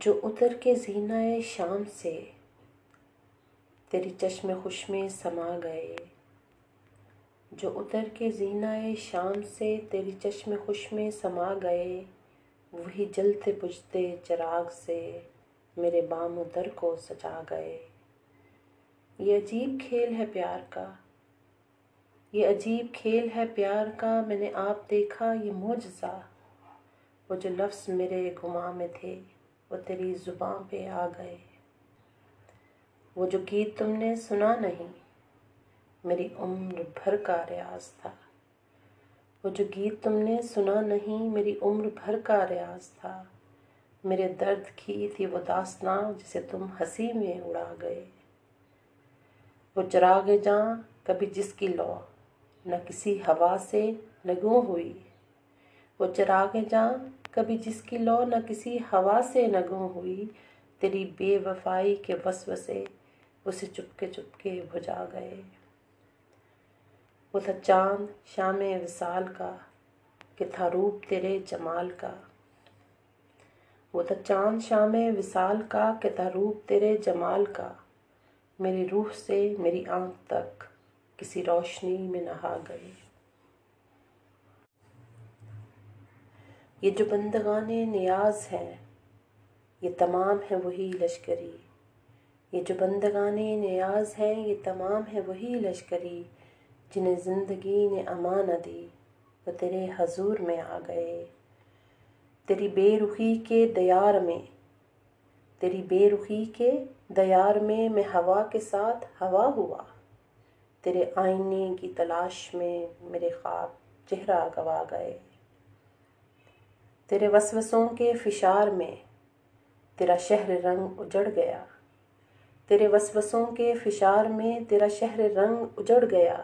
جو اتر کے زینہ شام سے تیری چشم خوش میں سما گئے۔ جو اتر کے زینہ شام سے تیری چشم خوش میں سما گئے، وہی جلتے بجھتے چراغ سے میرے بام و در کو سجا گئے۔ یہ عجیب کھیل ہے پیار کا، یہ عجیب کھیل ہے پیار کا، میں نے آپ دیکھا یہ معجزہ، وہ جو لفظ میرے گماں میں تھے۔ وہ تیری زباں پہ آ گئے۔ وہ جو گیت تم نے سنا نہیں، میری عمر بھر کا ریاض تھا۔ وہ جو گیت تم نے سنا نہیں، میری عمر بھر کا ریاض تھا۔ میرے درد کی تھی وہ داستان جسے تم ہنسی میں اڑا گئے۔ وہ چراغ جاں کبھی جس کی لو، نہ کسی ہوا سے نگوں ہوئی۔ وہ چراغ جاں کبھی جس کی لو نہ کسی ہوا سے نگوں ہوئی، تیری بے وفائی کے وسوسے اسے چپکے چپکے بجھا گئے۔ وہ تھا چاند شام وصال کا، کہ تھا روپ تیرے جمال کا۔ وہ تھا چاند شام وصال کا، کہ تھا روپ تیرے جمال کا۔ میری روح سے میری آنکھ تک کسی روشنی میں نہا گئے۔ یہ جو بندگان نیاز ہیں، یہ تمام ہیں وہی لشکری۔ یہ جو بندگان نیاز ہیں، یہ تمام ہیں وہی لشکری جنہیں زندگی نے اما نہ دی، وہ تیرے حضور میں آ گئے۔ تیری بے رخی کے دیار میں، تیری بے رخی کے دیار میں میں ہوا کے ساتھ ہوا ہوا۔ تیرے آئینے کی تلاش میں میرے خواب چہرہ گوا گئے۔ تیرے وسوسوں کے فشار میں تیرا شہر رنگ اجڑ گیا۔ تیرے وسوسوں کے فشار میں تیرا شہر رنگ اجڑ گیا۔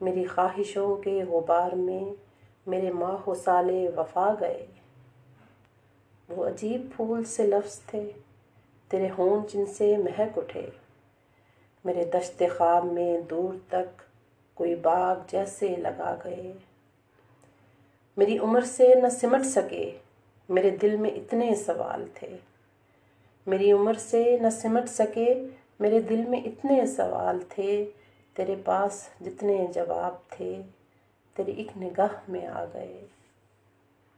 میری خواہشوں کے غبار میں میرے ماہ و سال وفا گئے۔ وہ عجیب پھول سے لفظ تھے، تیرے ہون جن سے مہک اٹھے۔ میرے دشت خواب میں دور تک کوئی باغ جیسے لگا گئے۔ میری عمر سے نہ سمٹ سکے، میرے دل میں اتنے سوال تھے۔ میری عمر سے نہ سمٹ سکے، میرے دل میں اتنے سوال تھے۔ تیرے پاس جتنے جواب تھے، تیری ایک نگاہ میں آ گئے۔